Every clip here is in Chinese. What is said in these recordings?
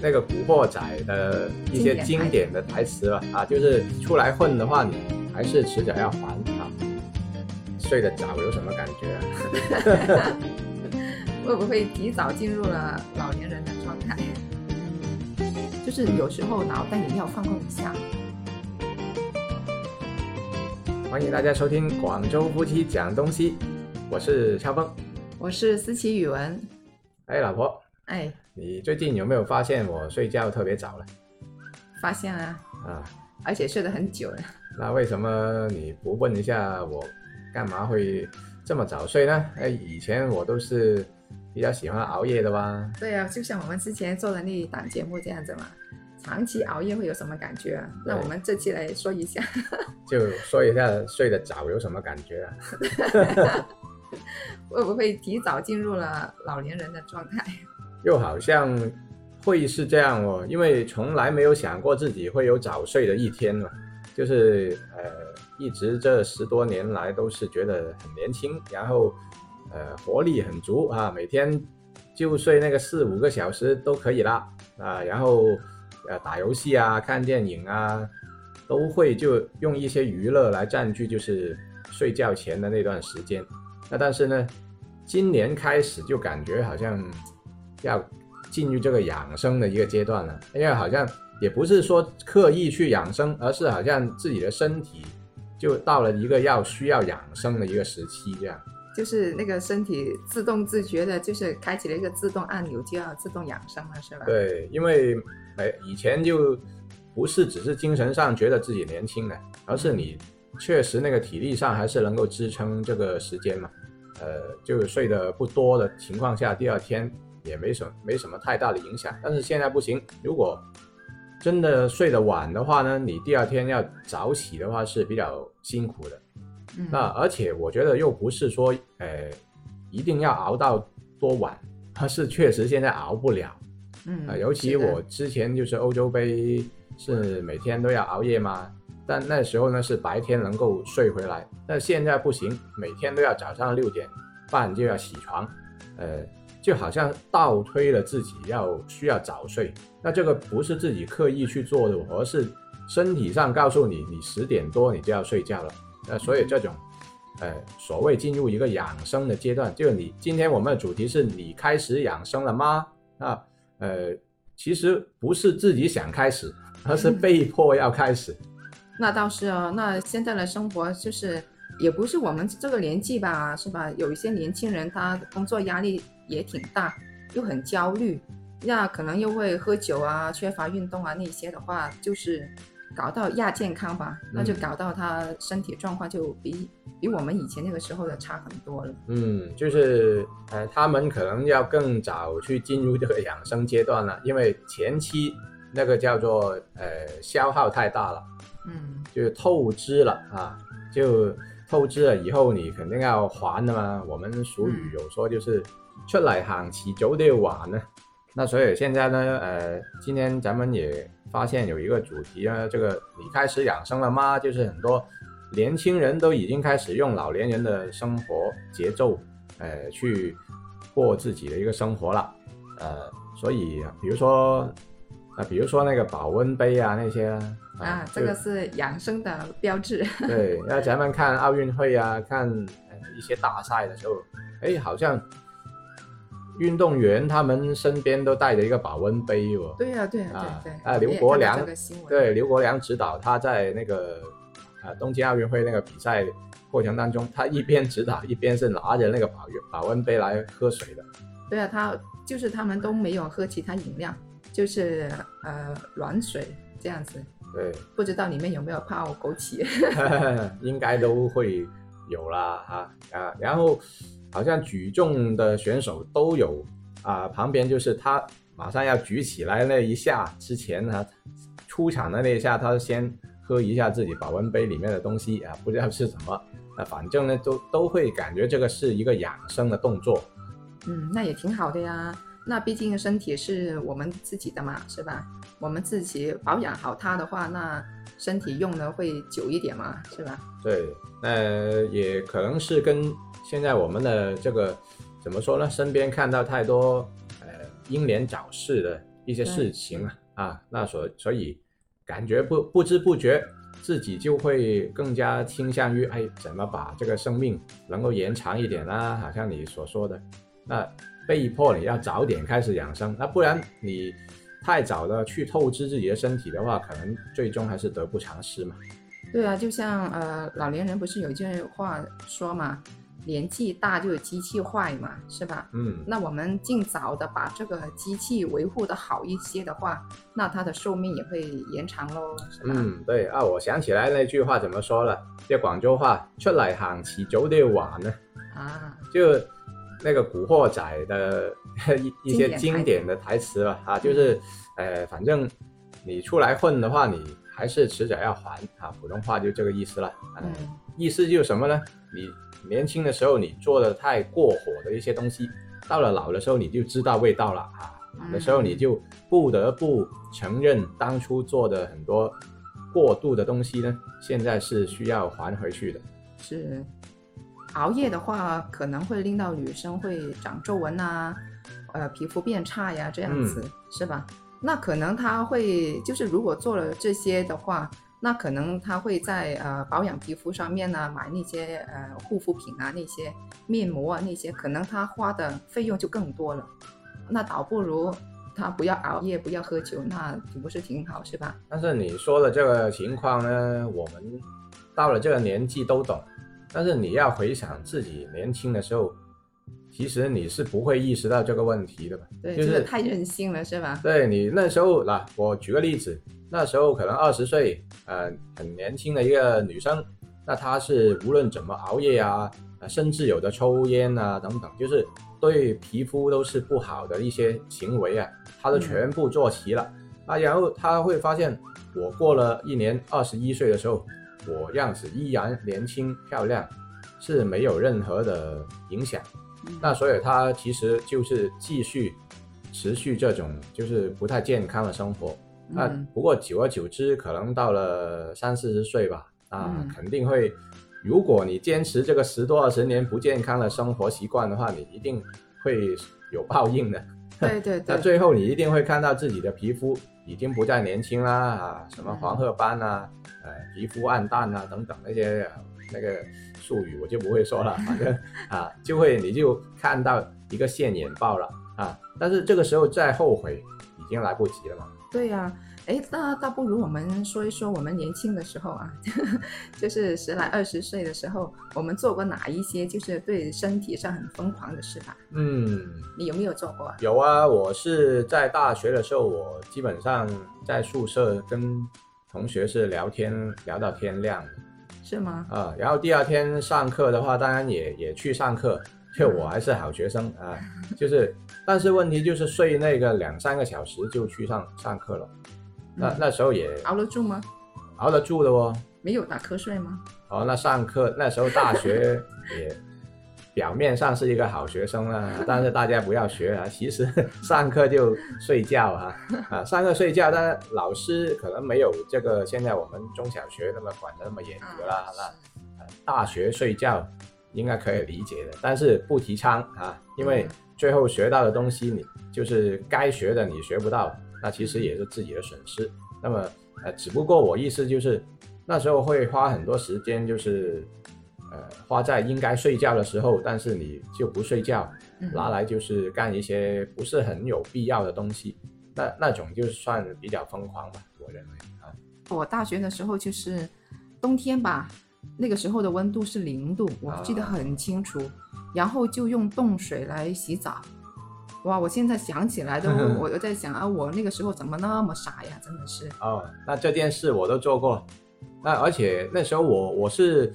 那个《古惑仔》的一些经典的台词吧，啊，就是出来混的话，你还是迟早要还啊。睡得早有什么感觉啊？会不会提早进入了老年人的状态？就是有时候脑袋也要放空一下。欢迎大家收听广州夫妻讲东西，我是超峰，我是思琪语文。哎，老婆，哎，你最近有没有发现我睡觉特别早了？发现啊，啊，而且睡得很久了。那为什么你不问一下我，干嘛会这么早睡呢？哎，以前我都是比较喜欢熬夜的吧？对啊，就像我们之前做的那一档节目这样子嘛。长期熬夜会有什么感觉啊？那我们这期来说一下，就说一下睡得早有什么感觉啊？会不会提早进入了老年人的状态？又好像会是这样哦，因为从来没有想过自己会有早睡的一天嘛。就是呃，一直这十多年来都是觉得很年轻，然后呃活力很足啊，每天就睡那个四五个小时都可以啦啊，然后。呃，打游戏啊，看电影啊，都会就用一些娱乐来占据，就是睡觉前的那段时间。那但是呢，今年开始就感觉好像要进入这个养生的一个阶段了，因为好像也不是说刻意去养生，而是好像自己的身体就到了一个要需要养生的一个时期，这样。就是那个身体自动自觉的，就是开启了一个自动按钮，就要自动养生了，是吧？对，因为。哎，以前就不是只是精神上觉得自己年轻了，而是你确实那个体力上还是能够支撑这个时间嘛。呃，就睡得不多的情况下，第二天也没什么没什么太大的影响。但是现在不行，如果真的睡得晚的话呢，你第二天要早起的话是比较辛苦的。那而且我觉得又不是说，呃，一定要熬到多晚，而是确实现在熬不了。嗯啊，尤其我之前就是欧洲杯是每天都要熬夜嘛，但那时候呢是白天能够睡回来，但现在不行，每天都要早上六点半就要起床，呃，就好像倒推了自己要需要早睡，那这个不是自己刻意去做的，而是身体上告诉你，你十点多你就要睡觉了，那所以这种，呃，所谓进入一个养生的阶段，就是你今天我们的主题是你开始养生了吗？啊。呃，其实不是自己想开始，而是被迫要开始。那倒是哦，那现在的生活就是也不是我们这个年纪吧，是吧？有一些年轻人他工作压力也挺大，又很焦虑，那可能又会喝酒啊，缺乏运动啊那些的话，就是。搞到亚健康吧，那就搞到他身体状况就比比我们以前那个时候的差很多了。嗯，就是呃，他们可能要更早去进入这个养生阶段了，因为前期那个叫做呃消耗太大了，嗯，就透支了啊，就透支了以后你肯定要还的嘛。我们俗语有说就是出来行迟早都要还呢。那所以现在呢，呃，今天咱们也。发现有一个主题啊，这个你开始养生了吗？就是很多年轻人都已经开始用老年人的生活节奏，呃，去过自己的一个生活了，呃，所以比如说啊，比如说那个保温杯啊那些啊，这个是养生的标志。对，那咱们看奥运会啊，看一些大赛的时候，哎，好像。运动员他们身边都带着一个保温杯哦。对呀，对呀，对对。啊，刘国梁，对刘国梁指导他在那个啊东京奥运会那个比赛过程当中，他一边指导一边是拿着那个保保温杯来喝水的。对啊，他就是他们都没有喝其他饮料，就是呃暖水这样子。对。不知道里面有没有泡枸杞？应该都会有啦，哈啊，然后。好像举重的选手都有啊，旁边就是他马上要举起来那一下之前呢，出场的那一下，他先喝一下自己保温杯里面的东西啊，不知道是什么，那反正呢都都会感觉这个是一个养生的动作。嗯，那也挺好的呀。那毕竟身体是我们自己的嘛，是吧？我们自己保养好它的话，那身体用的会久一点嘛，是吧？对，那也可能是跟。现在我们的这个怎么说呢？身边看到太多呃英年早逝的一些事情啊啊，那所所以感觉不不知不觉自己就会更加倾向于哎怎么把这个生命能够延长一点啊，好像你所说的，那被迫你要早点开始养生，那不然你太早的去透支自己的身体的话，可能最终还是得不偿失嘛。对。啊，就像呃老年人不是有一句话说嘛，年纪大就有机器坏嘛，是吧？嗯，那我们尽早的把这个机器维护的好一些的话，那它的寿命也会延长喽，是吧？嗯，对啊，我想起来那句话怎么说了？这广州话，出来行迟早都要還呢。啊，就那个《古惑仔 》的一一些经典的台词吧，啊，就是呃，反正你出来混的话，你还是迟早要还啊。普通话就这个意思了。啊、嗯，意思就是什么呢？你年轻的时候你做的太过火的一些东西，到了老的时候你就知道味道了啊。老的时候你就不得不承认当初做的很多过度的东西呢，现在是需要还回去的。是。熬夜的话，可能会令到女生会长皱纹啊，呃，皮肤变差呀，这样子、是吧？那可能他会就是如果做了这些的话，那可能他会在呃保养皮肤上面呢买那些呃护肤品啊，那些面膜啊那些，可能他花的费用就更多了。那倒不如他不要熬夜，不要喝酒，那岂不是挺好，是吧？但是你说的这个情况呢，我们到了这个年纪都懂。但是你要回想自己年轻的时候，其实你是不会意识到这个问题的吧？对，就是太任性了，是吧？对你那时候嗱，我举个例子，那时候可能二十岁，呃，很年轻的一个女生，那她是无论怎么熬夜啊，呃甚至有的抽烟啊等等，就是对皮肤都是不好的一些行为啊，她都全部做齐了、啊，然后她会发现，我过了一年二十一岁的时候，我样子依然年轻漂亮，是没有任何的影响。嗯那所以他其实就是继续持续这种就是不太健康的生活。那嗯不过久而久之，可能到了三四十岁吧，啊，嗯肯定会，如果你坚持这个十多二十年不健康的生活习惯的话，你一定会有报应的。对对对，那最后你一定会看到自己的皮肤已经不再年轻啦，啊，什么嗯黄褐斑啊，呃，皮肤暗淡啊等等那些、呃那个术语我就不会说了，反正啊，就会你就看到一个现眼报了啊，但是这个时候再后悔已经来不及了嘛。对呀、哎，那倒不如我们说一说我们年轻的时候啊，就是十来二十岁的时候，我们做过哪一些就是对身体上很疯狂的事吧？嗯，你有没有做过啊？有啊，我是在大学的时候，我基本上在宿舍跟同学是聊天聊到天亮的。是吗？啊，然后第二天上课的话，当然也也去上课，就我还是好学生啊，就是，但是问题就是睡那个两三个小时就去上上课了，那嗯那时候也熬得住吗？熬得住的哦。没有打瞌睡吗？哦，那上课那时候大学也表面上是一个好学生啊，但是大家不要学啊，其实上课就睡觉啊 啊，上课睡觉，但是老师可能没有这个现在我们中小学那么管得那么严格啦，那。呃大学睡觉应该可以理解的，但是不提倡啊，因为最后学到的东西你就是该学的你学不到，那其实也是自己的损失。那么呃，只不过我意思就是那时候会花很多时间，就是呃花在应该睡觉的时候，但是你就不睡觉，嗯拿来就是干一些不是很有必要的东西，那那种就算比较疯狂吧，我认为啊。我大学的时候就是冬天吧，那个时候的温度是零度，我记得很清楚。然后就用冻水来洗澡，哇！我现在想起来都，我都在想啊，我那个时候怎么那么傻呀？真的是。哦，那这件事我都做过，那而且那时候我我是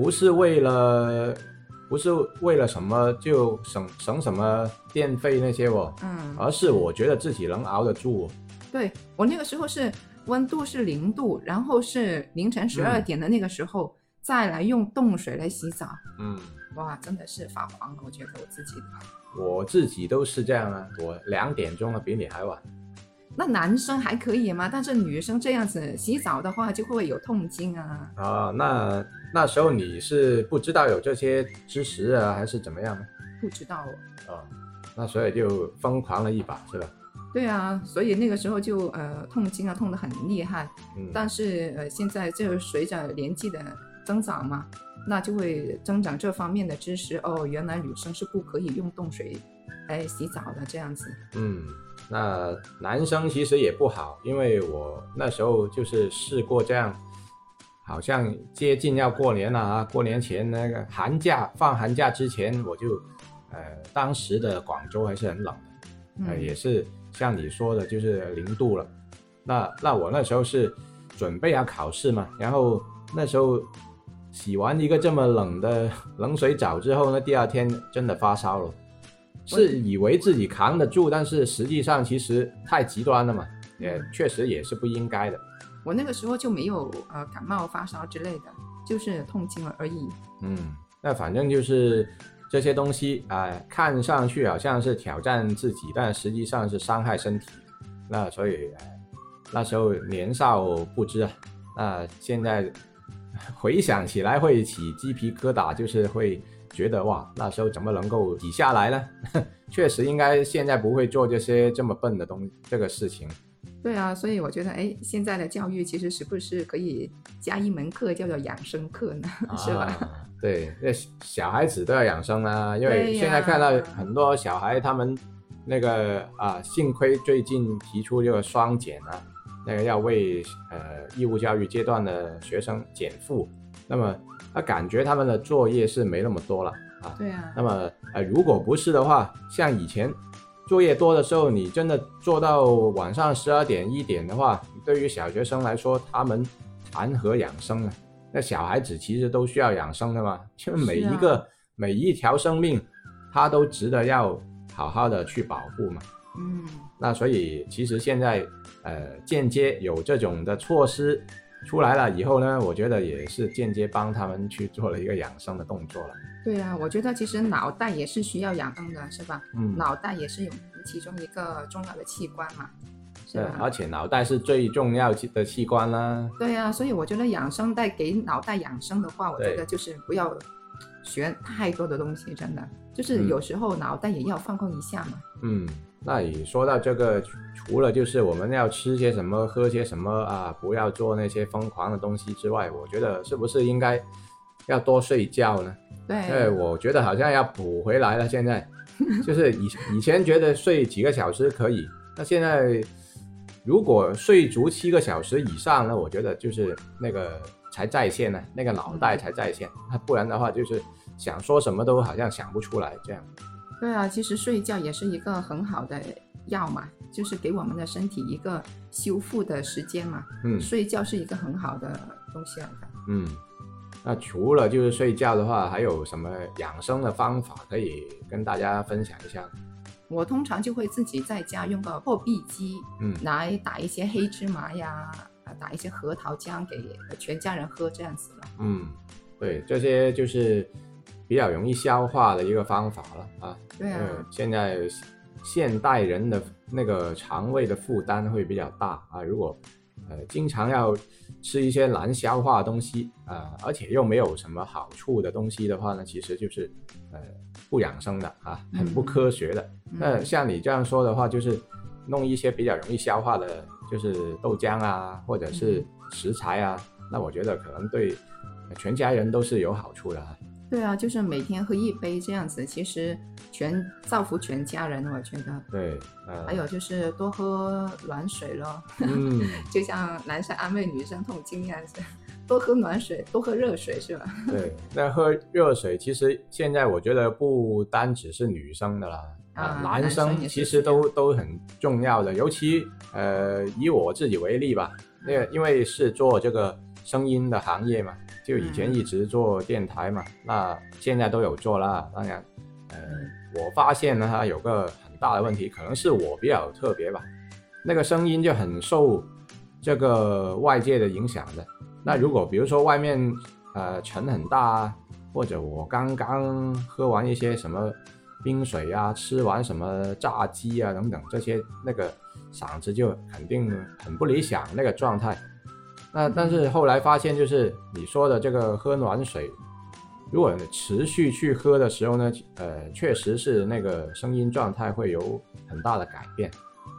不是为了不是为了什么就省省什么电费那些哦，嗯，而是我觉得自己能熬得住哦。对我那个时候是温度是零度，然后是凌晨十二嗯点的那个时候、再来用冻水来洗澡，嗯，哇，真的是发狂了，我觉得我自己。我自己都是这样啊，我两点钟了比你还晚。那男生还可以嘛，但是女生这样子洗澡的话就会有痛经啊。啊，那那时候你是不知道有这些知识啊，还是怎么样呢？不知道哦，啊，那所以就疯狂了一把是吧？对啊，所以那个时候就呃痛经啊痛得很厉害，嗯，但是呃现在就随着年纪的增长嘛，那就会增长这方面的知识哦，原来女生是不可以用冻水来洗澡的这样子。嗯，那男生其实也不好，因为我那时候就是试过这样，好像接近要过年了啊，过年前那个寒假放寒假之前，我就呃当时的广州还是很冷的，呃嗯也是像你说的，就是零度了。那那我那时候是准备要考试嘛，然后那时候洗完一个这么冷的 冷水澡之后呢，第二天真的发烧了。是以为自己扛得住，但是实际上其实太极端了嘛，也确实也是不应该的。我那个时候就没有呃感冒发烧之类的，就是痛经了而已。嗯，那反正就是这些东西啊、看上去好像是挑战自己，但实际上是伤害身体。那所以、呃那时候年少不知啊，那现在 回想起来会起鸡皮疙瘩，就是会觉得哇，那时候怎么能够抵下来呢？确实应该现在不会做这些这么笨的东这个事情。对啊，所以我觉得哎，现在的教育其实是不是可以加一门课叫做养生课呢？是吧？啊？对，那小孩子都要养生啊，因为现在看到很多小孩他们那个啊，幸亏最近提出这个双减啊，那个要为呃义务教育阶段的学生减负，那么他感觉他们的作业是没那么多了啊。对啊，那么呃，如果不是的话，像以前作业多的时候，你真的做到晚上十二点一点的话，对于小学生来说，他们谈何养生呢？那小孩子其实都需要养生的嘛，就每一个、每一条生命，他都值得要好好的去保护嘛。嗯，那所以其实现在呃间接有这种的措施出来了以后呢，我觉得也是间接帮他们去做了一个养生的动作了。对啊，我觉得其实脑袋也是需要养生的，是吧？嗯，脑袋也是有其中一个重要的器官嘛，是？而且脑袋是最重要的器官啦。对啊，所以我觉得养生带给脑袋养生的话，我觉得就是不要学太多的东西，真的就是嗯有时候脑袋也要放空一下嘛。嗯，那你说到这个，除除了就是我们要吃些什么、喝些什么啊，不要做那些疯狂的东西之外，我觉得是不是应该要多睡觉呢？对，我觉得好像要补回来了。现在就是以以前觉得睡几个小时可以，那现在如果睡足七个小时以上呢，我觉得就是那个才在线呢，那个脑袋才在线，那不然的话就是想说什么都好像想不出来这样。对啊，其实睡觉也是一个很好的药嘛，就是给我们的身体一个修复的时间嘛。嗯睡觉是一个很好的东西来的。嗯，那除了就是睡觉的话，还有什么养生的方法可以跟大家分享一下？我通常就会自己在家用个破壁机嗯来打一些黑芝麻呀，啊打一些核桃浆给全家人喝这样子了。嗯，对，这些就是比较容易消化的一个方法了啊。对啊，呃，现在现代人的那个肠胃的负担会比较大啊，如果呃经常要吃一些难消化的东西啊、而且又没有什么好处的东西的话呢，其实就是呃不养生的啊，很不嗯科学的。那嗯像你这样说的话，就是弄一些比较容易消化的，就是豆浆啊，或者是食材啊，那我觉得可能对全家人都是有好处的啊。对啊，就是每天喝一杯这样子，其实全造福全家人，我觉得。对，呃，还有就是多喝暖水咯，嗯。就像男生安慰女生痛经一样子，多喝暖水，多喝热水是吧？对，那喝热水其实现在我觉得不单只是女生的啦，啊男男生其实都都很重要的，尤其呃以我自己为例吧，那个因为是做这个声音的行业嘛，就以前嗯一直做电台嘛，那现在都有做啦。当然，呃，我发现呢，它有个很大的问题，可能是我比较特别吧，那个声音就很受这个外界的影响的。那如果比如说外面呃尘很大啊，或者我刚刚喝完一些什么冰水啊，吃完什么炸鸡啊等等这些，那个嗓子就肯定很不理想那个状态。那但是后来发现，就是你说的这个喝暖水，如果持续去喝的时候呢，呃，确实是那个声音状态会有很大的改变。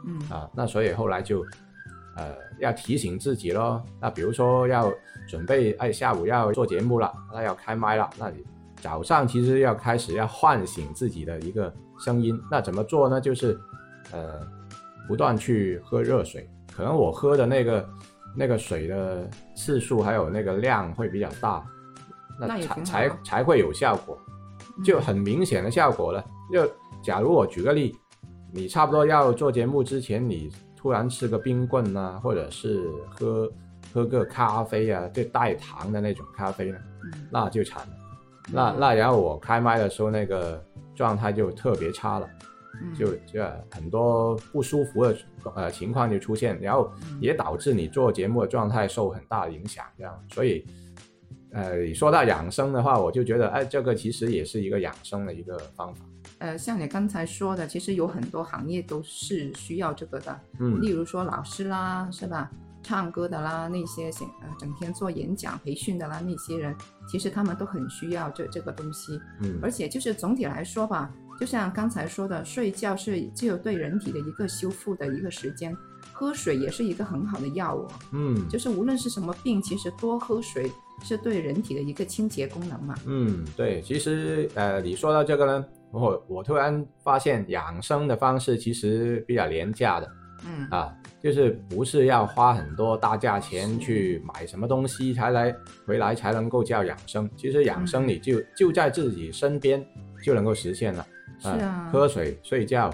嗯啊，那所以后来就呃要提醒自己咯。那比如说要准备，哎，下午要做节目了，那要开麦了，那你早上其实要开始要唤醒自己的一个声音。那怎么做呢？就是呃不断去喝热水，可能我喝的那个那个水的次数还有那个量会比较大，那才才才会有效果。嗯就很明显的效果了。就假如我举个例，你差不多要做节目之前，你突然吃个冰棍啊，或者是喝喝个咖啡啊，就带糖的那种咖啡呢，嗯那就惨了。那嗯那然后我开麦的时候，那个状态就特别差了，嗯就就很多不舒服的呃情况就出现，然后嗯也导致你做节目的状态受很大的影响。这样，所以呃，说到养生的话，我就觉得哎，这个其实也是一个养生的一个方法。呃，像你刚才说的，其实有很多行业都是需要这个的，嗯例如说老师啦，是吧？唱歌的啦，那些想呃整天做演讲培训的啦，那些人，其实他们都很需要这这个东西。嗯而且就是总体来说吧，就像刚才说的，睡觉是具有对人体的一个修复的一个时间，喝水也是一个很好的药物。嗯就是无论是什么病，其实多喝水是对人体的一个清洁功能嘛。嗯，对，其实呃，你说到这个呢，我我突然发现养生的方式其实比较廉价的嗯啊，就是不是要花很多大价钱去买什么东西才来回来才能够叫养生。其实养生嗯你就、就在自己身边就能够实现了。是啊喝水、睡觉，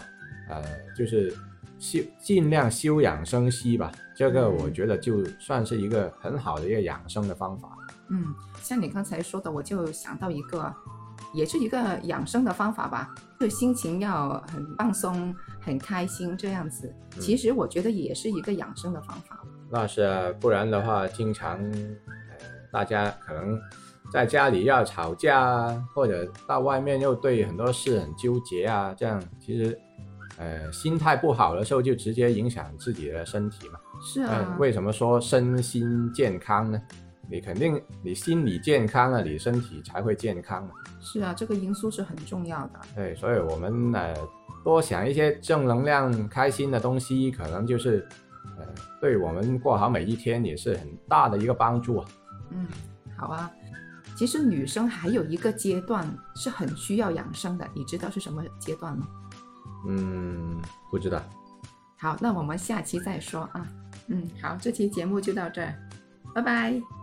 呃，就是休尽量休养生息吧。这个我嗯觉得就算是一个很好的一个养生的方法。嗯，像你刚才说的，我就想到一个，也是一个养生的方法吧，就心情要很放松、很开心这样子。嗯其实我觉得也是一个养生的方法。那是啊，不然的话，经常呃，大家可能在家里要吵架啊，或者到外面又对很多事很纠结啊，这样其实呃心态不好的时候，就直接影响自己的身体嘛。嗯、是啊，为什么说身心健康呢？你肯定你心理健康了，你身体才会健康嘛。是啊，这个因素是很重要的。对，所以我们呃多想一些正能量、开心的东西，可能就是呃对我们过好每一天也是很大的一个帮助啊。嗯，好啊。其实女生还有一个阶段是很需要养生的，你知道是什么阶段吗？嗯，不知道。好，那我们下期再说啊。嗯，好，这期节目就到这儿，拜拜。